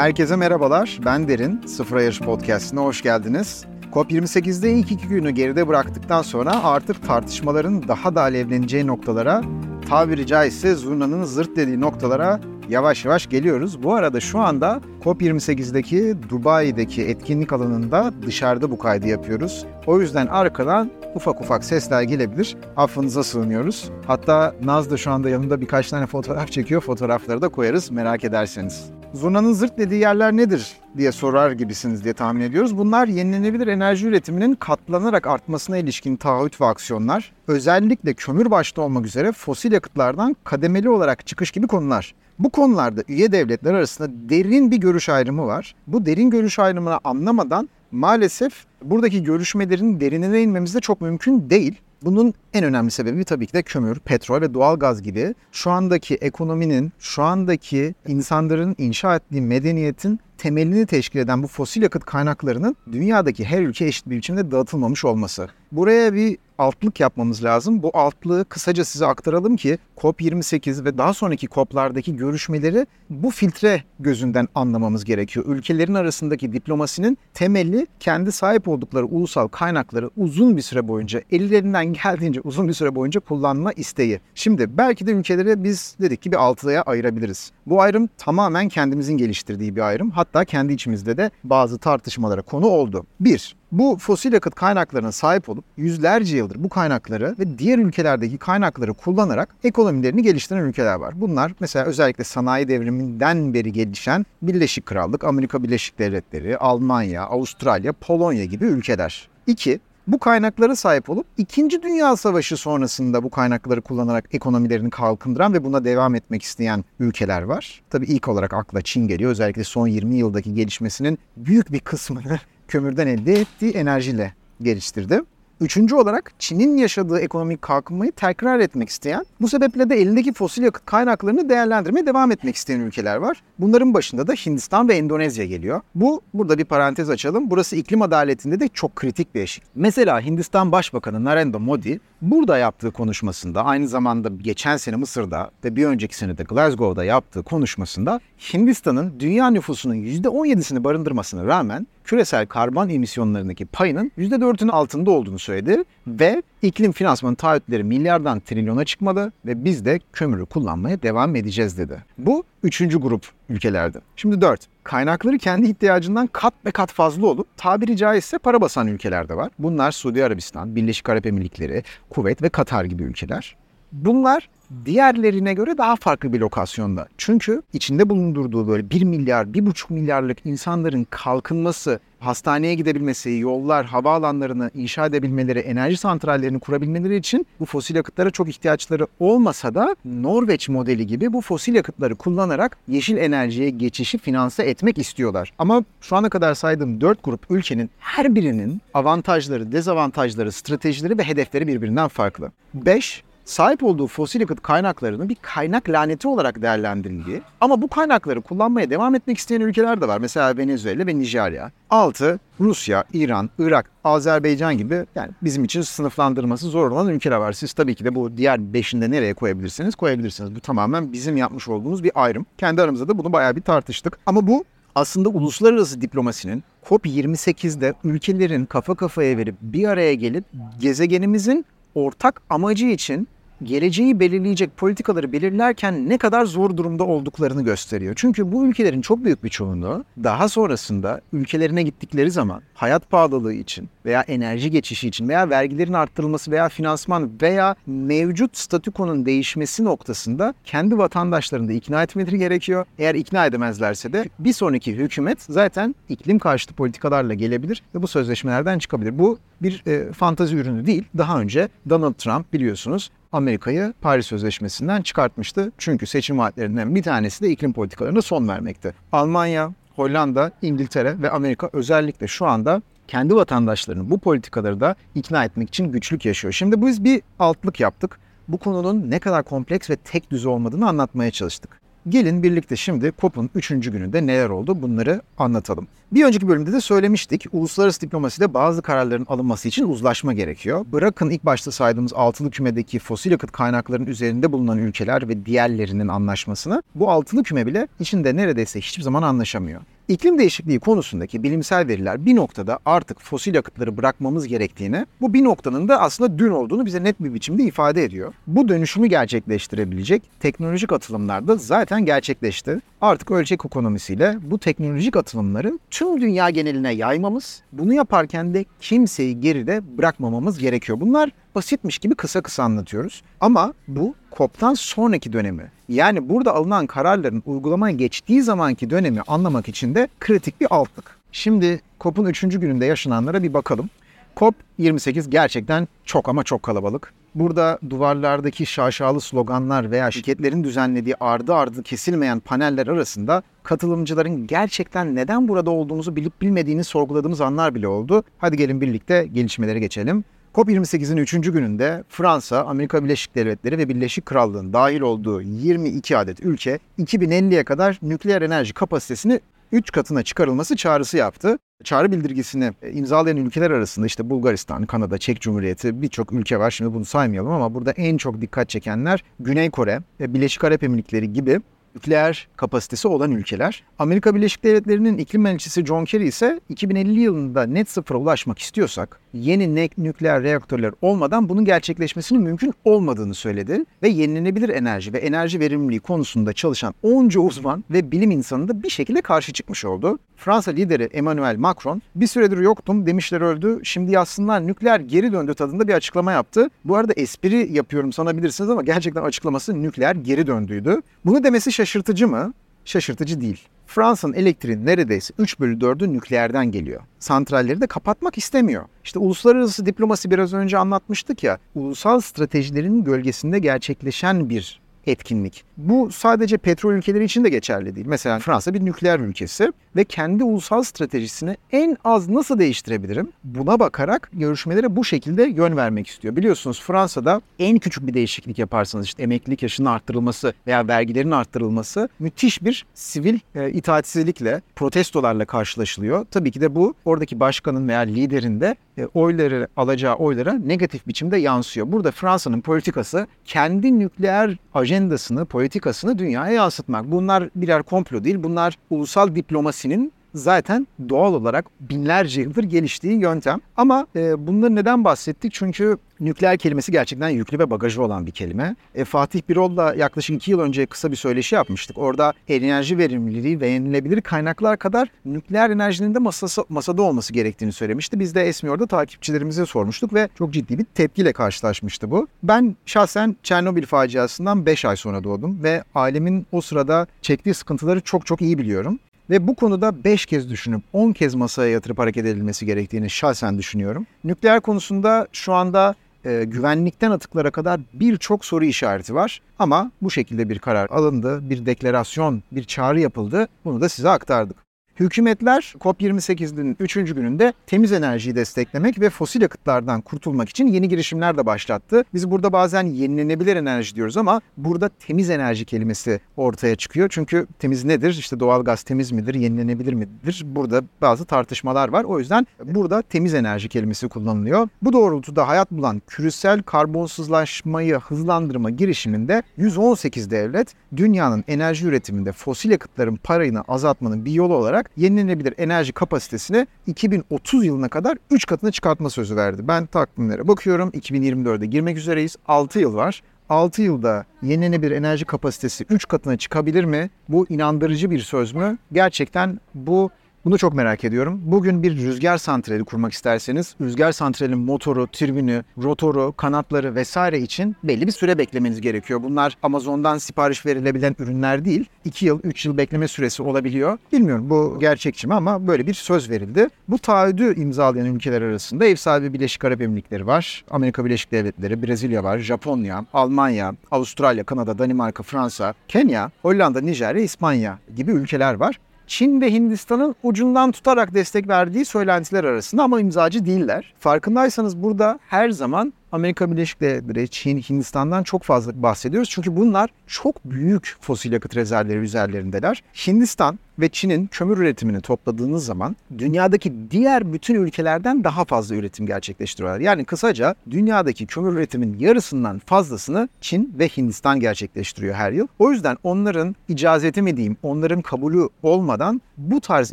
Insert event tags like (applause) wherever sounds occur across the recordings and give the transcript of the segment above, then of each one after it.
Herkese merhabalar. Ben Derin. Sıfır Yarış Podcast'ine hoş geldiniz. COP28'de ilk iki günü geride bıraktıktan sonra artık tartışmaların daha da alevleneceği noktalara, tabiri caizse zurnanın zırt dediği noktalara yavaş yavaş geliyoruz. Bu arada şu anda COP28'deki Dubai'deki etkinlik alanında dışarıda bu kaydı yapıyoruz. O yüzden arkadan ufak ufak sesler gelebilir. Affınıza sığınıyoruz. Hatta Naz da şu anda yanında birkaç tane fotoğraf çekiyor. Fotoğrafları da koyarız merak ederseniz. Zurnanın zırt dediği yerler nedir diye sorar gibisiniz diye tahmin ediyoruz. Bunlar yenilenebilir enerji üretiminin katlanarak artmasına ilişkin taahhüt ve aksiyonlar. Özellikle kömür başta olmak üzere fosil yakıtlardan kademeli olarak çıkış gibi konular. Bu konularda üye devletler arasında derin bir görüş ayrımı var. Bu derin görüş ayrımını anlamadan maalesef buradaki görüşmelerin derinine inmemiz de çok mümkün değil. Bunun en önemli sebebi tabii ki de kömür, petrol ve doğal gaz gibi şu andaki ekonominin, şu andaki insanların inşa ettiği medeniyetin temelini teşkil eden bu fosil yakıt kaynaklarının dünyadaki her ülke eşit bir biçimde dağıtılmamış olması. Buraya bir altlık yapmamız lazım. Bu altlığı kısaca size aktaralım ki COP28 ve daha sonraki COP'lardaki görüşmeleri bu filtre gözünden anlamamız gerekiyor. Ülkelerin arasındaki diplomasinin temeli kendi sahip oldukları ulusal kaynakları uzun bir süre boyunca ellerinden geldiğince uzun bir süre boyunca kullanma isteği. Şimdi belki de ülkeleri biz dedik ki bir altıya ayırabiliriz. Bu ayrım tamamen kendimizin geliştirdiği bir ayrım. Hatta kendi içimizde de bazı tartışmalara konu oldu. Bir, bu fosil yakıt kaynaklarına sahip olup yüzlerce yıldır bu kaynakları ve diğer ülkelerdeki kaynakları kullanarak ekonomilerini geliştiren ülkeler var. Bunlar mesela özellikle sanayi devriminden beri gelişen Birleşik Krallık, Amerika Birleşik Devletleri, Almanya, Avustralya, Polonya gibi ülkeler. İki, bu kaynaklara sahip olup 2. Dünya Savaşı sonrasında bu kaynakları kullanarak ekonomilerini kalkındıran ve buna devam etmek isteyen ülkeler var. Tabii ilk olarak akla Çin geliyor. Özellikle son 20 yıldaki gelişmesinin büyük bir kısmını kömürden elde ettiği enerjiyle geliştirdi. Üçüncü olarak Çin'in yaşadığı ekonomik kalkınmayı tekrar etmek isteyen, bu sebeple de elindeki fosil yakıt kaynaklarını değerlendirmeye devam etmek isteyen ülkeler var. Bunların başında da Hindistan ve Endonezya geliyor. Bu, burada bir parantez açalım. Burası iklim adaletinde de çok kritik bir eşik. Mesela Hindistan Başbakanı Narendra Modi burada yaptığı konuşmasında, aynı zamanda geçen sene Mısır'da ve bir önceki sene de Glasgow'da yaptığı konuşmasında Hindistan'ın dünya nüfusunun %17'sini barındırmasına rağmen küresel karbon emisyonlarındaki payının %4'ün altında olduğunu söyledi ve iklim finansman taahhütleri milyardan trilyona çıkmalı ve biz de kömürü kullanmaya devam edeceğiz dedi. Bu üçüncü grup ülkelerdi. Şimdi dört, kaynakları kendi ihtiyacından kat ve kat fazla olup tabiri caizse para basan ülkelerde var. Bunlar Suudi Arabistan, Birleşik Arap Emirlikleri, Kuveyt ve Katar gibi ülkeler. Bunlar diğerlerine göre daha farklı bir lokasyonda. Çünkü içinde bulundurduğu böyle 1 milyar, 1,5 milyarlık insanların kalkınması, hastaneye gidebilmesi, yollar, havaalanlarını inşa edebilmeleri, enerji santrallerini kurabilmeleri için bu fosil yakıtlara çok ihtiyaçları olmasa da Norveç modeli gibi bu fosil yakıtları kullanarak yeşil enerjiye geçişi finanse etmek istiyorlar. Ama şu ana kadar saydığım 4 grup ülkenin her birinin avantajları, dezavantajları, stratejileri ve hedefleri birbirinden farklı. 5 sahip olduğu fosil yakıt kaynaklarını bir kaynak laneti olarak değerlendirildiği ama bu kaynakları kullanmaya devam etmek isteyen ülkeler de var. Mesela Venezuela ve Nijerya. 6. Rusya, İran, Irak, Azerbaycan gibi yani bizim için sınıflandırması zor olan ülkeler var. Siz tabii ki de bu diğer 5'inde nereye koyabilirsiniz? Koyabilirsiniz. Bu tamamen bizim yapmış olduğumuz bir ayrım. Kendi aramızda da bunu bayağı bir tartıştık. Ama bu aslında uluslararası diplomasinin COP28'de ülkelerin kafa kafaya verip bir araya gelip gezegenimizin ortak amacı için geleceği belirleyecek politikaları belirlerken ne kadar zor durumda olduklarını gösteriyor. Çünkü bu ülkelerin çok büyük bir çoğunluğu daha sonrasında ülkelerine gittikleri zaman hayat pahalılığı için veya enerji geçişi için veya vergilerin arttırılması veya finansman veya mevcut statükonun değişmesi noktasında kendi vatandaşlarını da ikna etmeleri gerekiyor. Eğer ikna edemezlerse de bir sonraki hükümet zaten iklim karşıtı politikalarla gelebilir ve bu sözleşmelerden çıkabilir. Bu bir e, fantazi ürünü değil. Daha önce Donald Trump biliyorsunuz Amerika'yı Paris Sözleşmesi'nden çıkartmıştı. Çünkü seçim vaatlerinden bir tanesi de iklim politikalarına son vermekti. Almanya, Hollanda, İngiltere ve Amerika özellikle şu anda kendi vatandaşlarını bu politikaları da ikna etmek için güçlük yaşıyor. Şimdi biz bir altlık yaptık. Bu konunun ne kadar kompleks ve tek düz olmadığını anlatmaya çalıştık. Gelin birlikte şimdi COP'un 3. gününde neler oldu bunları anlatalım. Bir önceki bölümde de söylemiştik. Uluslararası diplomaside bazı kararların alınması için uzlaşma gerekiyor. Bırakın ilk başta saydığımız altılı kümedeki fosil yakıt kaynaklarının üzerinde bulunan ülkeler ve diğerlerinin anlaşmasını. Bu altılı küme bile içinde neredeyse hiçbir zaman anlaşamıyor. İklim değişikliği konusundaki bilimsel veriler bir noktada artık fosil yakıtları bırakmamız gerektiğini, bu bir noktanın da aslında dün olduğunu bize net bir biçimde ifade ediyor. Bu dönüşümü gerçekleştirebilecek teknolojik atılımlar da zaten gerçekleşti. Artık ölçek ekonomisiyle bu teknolojik atılımları tüm dünya geneline yaymamız, bunu yaparken de kimseyi geride bırakmamamız gerekiyor. Bunlar basitmiş gibi kısa kısa anlatıyoruz. Ama bu COP'tan sonraki dönemi yani burada alınan kararların uygulamaya geçtiği zamanki dönemi anlamak için de kritik bir altlık. Şimdi COP'un 3. gününde yaşananlara bir bakalım. COP28 gerçekten çok ama çok kalabalık. Burada duvarlardaki şaşalı sloganlar veya şirketlerin düzenlediği ardı ardı kesilmeyen paneller arasında katılımcıların gerçekten neden burada olduğumuzu bilip bilmediğini sorguladığımız anlar bile oldu. Hadi gelin birlikte gelişmelere geçelim. COP28'in 3. gününde Fransa, Amerika Birleşik Devletleri ve Birleşik Krallığın dahil olduğu 22 adet ülke 2050'ye kadar nükleer enerji kapasitesini 3 katına çıkarılması çağrısı yaptı. Çağrı bildirgisini e, imzalayan ülkeler arasında işte Bulgaristan, Kanada, Çek Cumhuriyeti birçok ülke var. Şimdi bunu saymayalım ama burada en çok dikkat çekenler Güney Kore Birleşik Arap Emirlikleri gibi nükleer kapasitesi olan ülkeler. Amerika Birleşik Devletleri'nin iklim elçisi John Kerry ise 2050 yılında net sıfıra ulaşmak istiyorsak yeni nükleer reaktörler olmadan bunun gerçekleşmesinin mümkün olmadığını söyledi ve yenilenebilir enerji ve enerji verimliliği konusunda çalışan onca uzman ve bilim insanı da bir şekilde karşı çıkmış oldu. Fransa lideri Emmanuel Macron bir süredir yoktum demişler öldü şimdi yazsınlar nükleer geri döndü tadında bir açıklama yaptı. Bu arada espri yapıyorum sanabilirsiniz ama gerçekten açıklaması nükleer geri döndüydü. Bunu demesi şaşırtıcı mı? Şaşırtıcı değil. Fransa'nın elektriğin neredeyse 3 bölü 4'ü nükleerden geliyor. Santralleri de kapatmak istemiyor. İşte uluslararası diplomasi biraz önce anlatmıştık ya, ulusal stratejilerin gölgesinde gerçekleşen bir etkinlik. Bu sadece petrol ülkeleri için de geçerli değil. Mesela Fransa bir nükleer ülkesi ve kendi ulusal stratejisini en az nasıl değiştirebilirim? Buna bakarak görüşmelere bu şekilde yön vermek istiyor. Biliyorsunuz Fransa'da en küçük bir değişiklik yaparsanız işte emeklilik yaşının arttırılması veya vergilerin arttırılması müthiş bir sivil e, itaatsizlikle, protestolarla karşılaşılıyor. Tabii ki de bu oradaki başkanın veya liderin de oyları alacağı oylara negatif biçimde yansıyor. Burada Fransa'nın politikası kendi nükleer ajandasını, politikasını dünyaya yansıtmak. Bunlar birer komplo değil. Bunlar ulusal diplomasinin zaten doğal olarak binlerce yıldır geliştiği yöntem. Ama e, bunları neden bahsettik? Çünkü nükleer kelimesi gerçekten yüklü ve bagajı olan bir kelime. E, Fatih Birol'la yaklaşık iki yıl önce kısa bir söyleşi yapmıştık. Orada enerji verimliliği ve yenilebilir kaynaklar kadar nükleer enerjinin de masası, masada olması gerektiğini söylemişti. Biz de Esmiyor'da takipçilerimize sormuştuk ve çok ciddi bir tepkiyle karşılaşmıştı bu. Ben şahsen Çernobil faciasından 5 ay sonra doğdum ve ailemin o sırada çektiği sıkıntıları çok çok iyi biliyorum. Ve bu konuda 5 kez düşünüp 10 kez masaya yatırıp hareket edilmesi gerektiğini şahsen düşünüyorum. Nükleer konusunda şu anda e, güvenlikten atıklara kadar birçok soru işareti var. Ama bu şekilde bir karar alındı, bir deklarasyon, bir çağrı yapıldı. Bunu da size aktardık. Hükümetler COP28'in 3. gününde temiz enerjiyi desteklemek ve fosil yakıtlardan kurtulmak için yeni girişimler de başlattı. Biz burada bazen yenilenebilir enerji diyoruz ama burada temiz enerji kelimesi ortaya çıkıyor. Çünkü temiz nedir? İşte doğal gaz temiz midir? Yenilenebilir midir? Burada bazı tartışmalar var. O yüzden burada temiz enerji kelimesi kullanılıyor. Bu doğrultuda hayat bulan küresel karbonsuzlaşmayı hızlandırma girişiminde 118 devlet dünyanın enerji üretiminde fosil yakıtların parayını azaltmanın bir yolu olarak yenilenebilir enerji kapasitesini 2030 yılına kadar 3 katına çıkartma sözü verdi. Ben takvimlere bakıyorum. 2024'de girmek üzereyiz. 6 yıl var. 6 yılda yenilenebilir enerji kapasitesi 3 katına çıkabilir mi? Bu inandırıcı bir söz mü? Gerçekten bu bunu çok merak ediyorum. Bugün bir rüzgar santrali kurmak isterseniz rüzgar santralinin motoru, tribünü, rotoru, kanatları vesaire için belli bir süre beklemeniz gerekiyor. Bunlar Amazon'dan sipariş verilebilen ürünler değil. 2 yıl, 3 yıl bekleme süresi olabiliyor. Bilmiyorum bu gerçekçi mi ama böyle bir söz verildi. Bu taahhüdü imzalayan ülkeler arasında ev sahibi Birleşik Arap Emirlikleri var. Amerika Birleşik Devletleri, Brezilya var, Japonya, Almanya, Avustralya, Kanada, Danimarka, Fransa, Kenya, Hollanda, Nijerya, İspanya gibi ülkeler var. Çin ve Hindistan'ın ucundan tutarak destek verdiği söylentiler arasında ama imzacı değiller. Farkındaysanız burada her zaman Amerika Birleşik Devletleri, Çin, Hindistan'dan çok fazla bahsediyoruz. Çünkü bunlar çok büyük fosil yakıt rezervleri üzerlerindeler. Hindistan ve Çin'in kömür üretimini topladığınız zaman dünyadaki diğer bütün ülkelerden daha fazla üretim gerçekleştiriyorlar. Yani kısaca dünyadaki kömür üretimin yarısından fazlasını Çin ve Hindistan gerçekleştiriyor her yıl. O yüzden onların icazeti mi diyeyim, onların kabulü olmadan bu tarz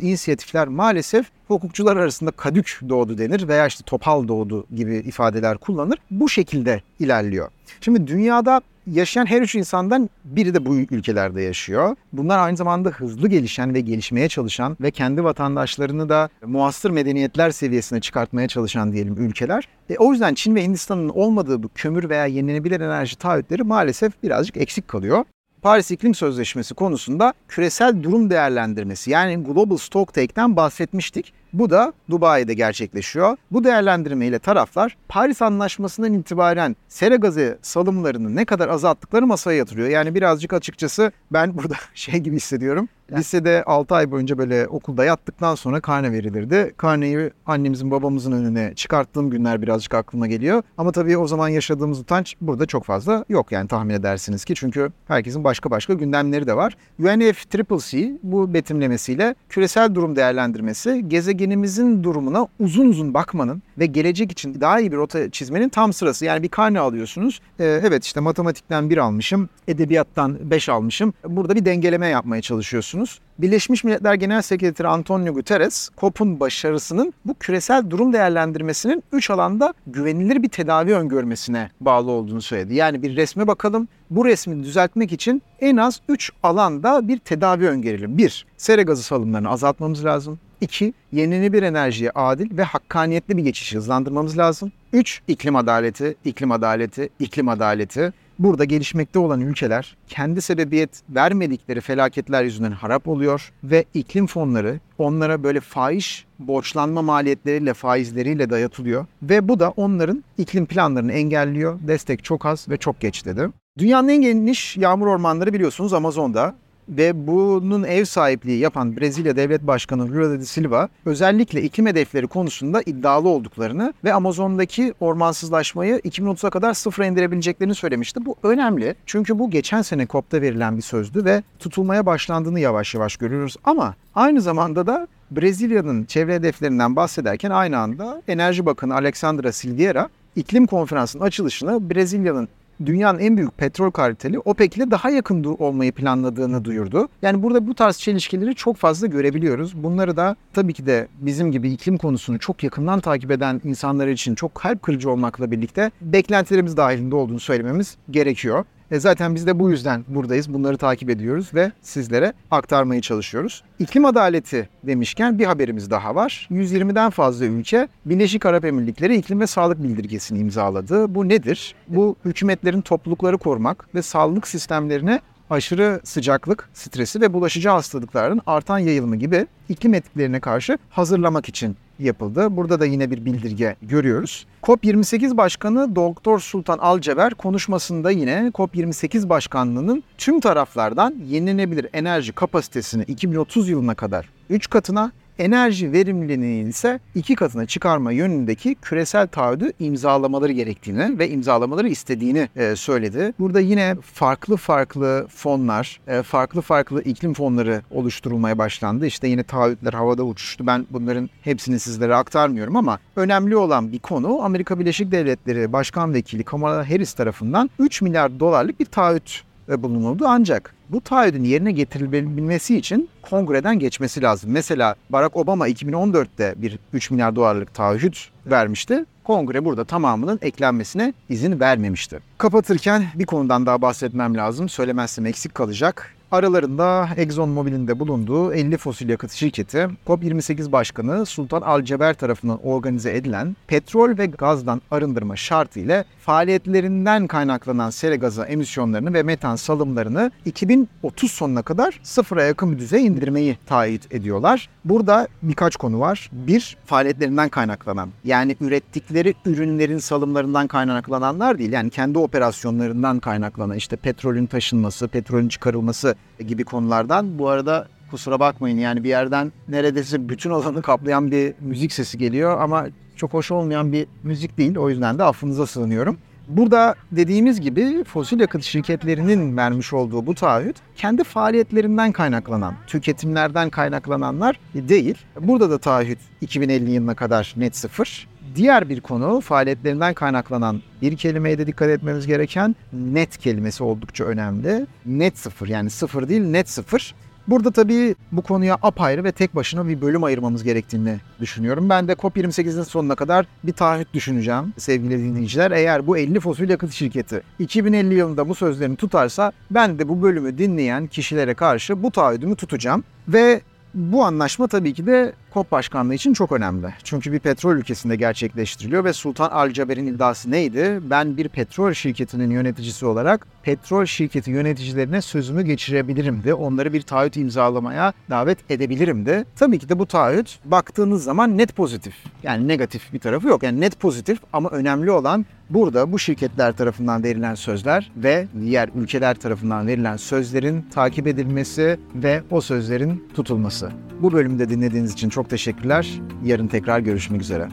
inisiyatifler maalesef hukukçular arasında kadük doğdu denir veya işte topal doğdu gibi ifadeler kullanır. Bu şekilde ilerliyor. Şimdi dünyada yaşayan her üç insandan biri de bu ülkelerde yaşıyor. Bunlar aynı zamanda hızlı gelişen ve gelişmeye çalışan ve kendi vatandaşlarını da muasır medeniyetler seviyesine çıkartmaya çalışan diyelim ülkeler. E, o yüzden Çin ve Hindistan'ın olmadığı bu kömür veya yenilenebilir enerji taahhütleri maalesef birazcık eksik kalıyor. Paris İklim Sözleşmesi konusunda küresel durum değerlendirmesi yani Global Stocktake'den bahsetmiştik. Bu da Dubai'de gerçekleşiyor. Bu değerlendirme ile taraflar Paris Anlaşması'ndan itibaren sera gazı salımlarını ne kadar azalttıkları masaya yatırıyor. Yani birazcık açıkçası ben burada (laughs) şey gibi hissediyorum. Lisede 6 ay boyunca böyle okulda yattıktan sonra karne verilirdi. Karneyi annemizin babamızın önüne çıkarttığım günler birazcık aklıma geliyor. Ama tabii o zaman yaşadığımız utanç burada çok fazla yok yani tahmin edersiniz ki. Çünkü herkesin başka başka gündemleri de var. UNFCCC bu betimlemesiyle küresel durum değerlendirmesi gezegenimizin durumuna uzun uzun bakmanın ve gelecek için daha iyi bir rota çizmenin tam sırası. Yani bir karne alıyorsunuz. Ee, evet işte matematikten bir almışım, edebiyattan beş almışım. Burada bir dengeleme yapmaya çalışıyorsunuz. Birleşmiş Milletler Genel Sekreteri Antonio Guterres, COP'un başarısının bu küresel durum değerlendirmesinin 3 alanda güvenilir bir tedavi öngörmesine bağlı olduğunu söyledi. Yani bir resme bakalım, bu resmi düzeltmek için en az 3 alanda bir tedavi öngörelim. 1. Sera gazı salımlarını azaltmamız lazım. 2. Yenilenebilir enerjiye adil ve hakkaniyetli bir geçişi hızlandırmamız lazım. 3. iklim adaleti, iklim adaleti, iklim adaleti. Burada gelişmekte olan ülkeler kendi sebebiyet vermedikleri felaketler yüzünden harap oluyor ve iklim fonları onlara böyle faiz borçlanma maliyetleriyle faizleriyle dayatılıyor ve bu da onların iklim planlarını engelliyor. Destek çok az ve çok geç dedi. Dünyanın en geniş yağmur ormanları biliyorsunuz Amazon'da ve bunun ev sahipliği yapan Brezilya Devlet Başkanı Lula da Silva özellikle iklim hedefleri konusunda iddialı olduklarını ve Amazon'daki ormansızlaşmayı 2030'a kadar sıfıra indirebileceklerini söylemişti. Bu önemli çünkü bu geçen sene COP'ta verilen bir sözdü ve tutulmaya başlandığını yavaş yavaş görüyoruz. Ama aynı zamanda da Brezilya'nın çevre hedeflerinden bahsederken aynı anda Enerji Bakanı Alexandra Silveira iklim konferansının açılışını Brezilya'nın dünyanın en büyük petrol kariteli OPEC ile daha yakın olmayı planladığını duyurdu. Yani burada bu tarz çelişkileri çok fazla görebiliyoruz. Bunları da tabii ki de bizim gibi iklim konusunu çok yakından takip eden insanlar için çok kalp kırıcı olmakla birlikte beklentilerimiz dahilinde olduğunu söylememiz gerekiyor. E zaten biz de bu yüzden buradayız. Bunları takip ediyoruz ve sizlere aktarmaya çalışıyoruz. İklim adaleti demişken bir haberimiz daha var. 120'den fazla ülke Birleşik Arap Emirlikleri iklim ve sağlık bildirgesini imzaladı. Bu nedir? Bu hükümetlerin toplulukları korumak ve sağlık sistemlerine aşırı sıcaklık, stresi ve bulaşıcı hastalıkların artan yayılımı gibi iklim etkilerine karşı hazırlamak için yapıldı. Burada da yine bir bildirge görüyoruz. COP28 Başkanı Doktor Sultan Alceber konuşmasında yine COP28 Başkanlığı'nın tüm taraflardan yenilenebilir enerji kapasitesini 2030 yılına kadar 3 katına enerji verimliliğini ise iki katına çıkarma yönündeki küresel taahhüdü imzalamaları gerektiğini ve imzalamaları istediğini e, söyledi. Burada yine farklı farklı fonlar, e, farklı farklı iklim fonları oluşturulmaya başlandı. İşte yine taahhütler havada uçuştu. Ben bunların hepsini sizlere aktarmıyorum ama önemli olan bir konu Amerika Birleşik Devletleri Başkan Vekili Kamala Harris tarafından 3 milyar dolarlık bir taahhüt bulunuldu. Ancak bu taahhüdün yerine getirilebilmesi için kongreden geçmesi lazım. Mesela Barack Obama 2014'te bir 3 milyar dolarlık taahhüt vermişti. Kongre burada tamamının eklenmesine izin vermemişti. Kapatırken bir konudan daha bahsetmem lazım. Söylemezsem eksik kalacak. Aralarında ExxonMobil'in de bulunduğu 50 fosil yakıt şirketi COP28 Başkanı Sultan Alceber tarafından organize edilen petrol ve gazdan arındırma şartı ile faaliyetlerinden kaynaklanan sera gazı emisyonlarını ve metan salımlarını 2030 sonuna kadar sıfıra yakın bir düzeye indirmeyi taahhüt ediyorlar. Burada birkaç konu var. Bir, faaliyetlerinden kaynaklanan yani ürettikleri ürünlerin salımlarından kaynaklananlar değil. Yani kendi operasyonlarından kaynaklanan işte petrolün taşınması, petrolün çıkarılması gibi konulardan. Bu arada Kusura bakmayın yani bir yerden neredeyse bütün alanı kaplayan bir müzik sesi geliyor ama çok hoş olmayan bir müzik değil. O yüzden de affınıza sığınıyorum. Burada dediğimiz gibi fosil yakıt şirketlerinin vermiş olduğu bu taahhüt kendi faaliyetlerinden kaynaklanan, tüketimlerden kaynaklananlar değil. Burada da taahhüt 2050 yılına kadar net sıfır. Diğer bir konu faaliyetlerinden kaynaklanan bir kelimeye de dikkat etmemiz gereken net kelimesi oldukça önemli. Net sıfır yani sıfır değil net sıfır. Burada tabii bu konuya apayrı ve tek başına bir bölüm ayırmamız gerektiğini düşünüyorum. Ben de COP28'in sonuna kadar bir taahhüt düşüneceğim sevgili dinleyiciler. Eğer bu 50 fosil yakıt şirketi 2050 yılında bu sözlerini tutarsa ben de bu bölümü dinleyen kişilere karşı bu taahhüdümü tutacağım. Ve bu anlaşma tabii ki de COP başkanlığı için çok önemli. Çünkü bir petrol ülkesinde gerçekleştiriliyor ve Sultan Al Jaber'in iddiası neydi? Ben bir petrol şirketinin yöneticisi olarak petrol şirketi yöneticilerine sözümü geçirebilirim de onları bir taahhüt imzalamaya davet edebilirim de. Tabii ki de bu taahhüt baktığınız zaman net pozitif. Yani negatif bir tarafı yok. Yani net pozitif ama önemli olan Burada bu şirketler tarafından verilen sözler ve diğer ülkeler tarafından verilen sözlerin takip edilmesi ve o sözlerin tutulması. Bu bölümde dinlediğiniz için çok teşekkürler. Yarın tekrar görüşmek üzere.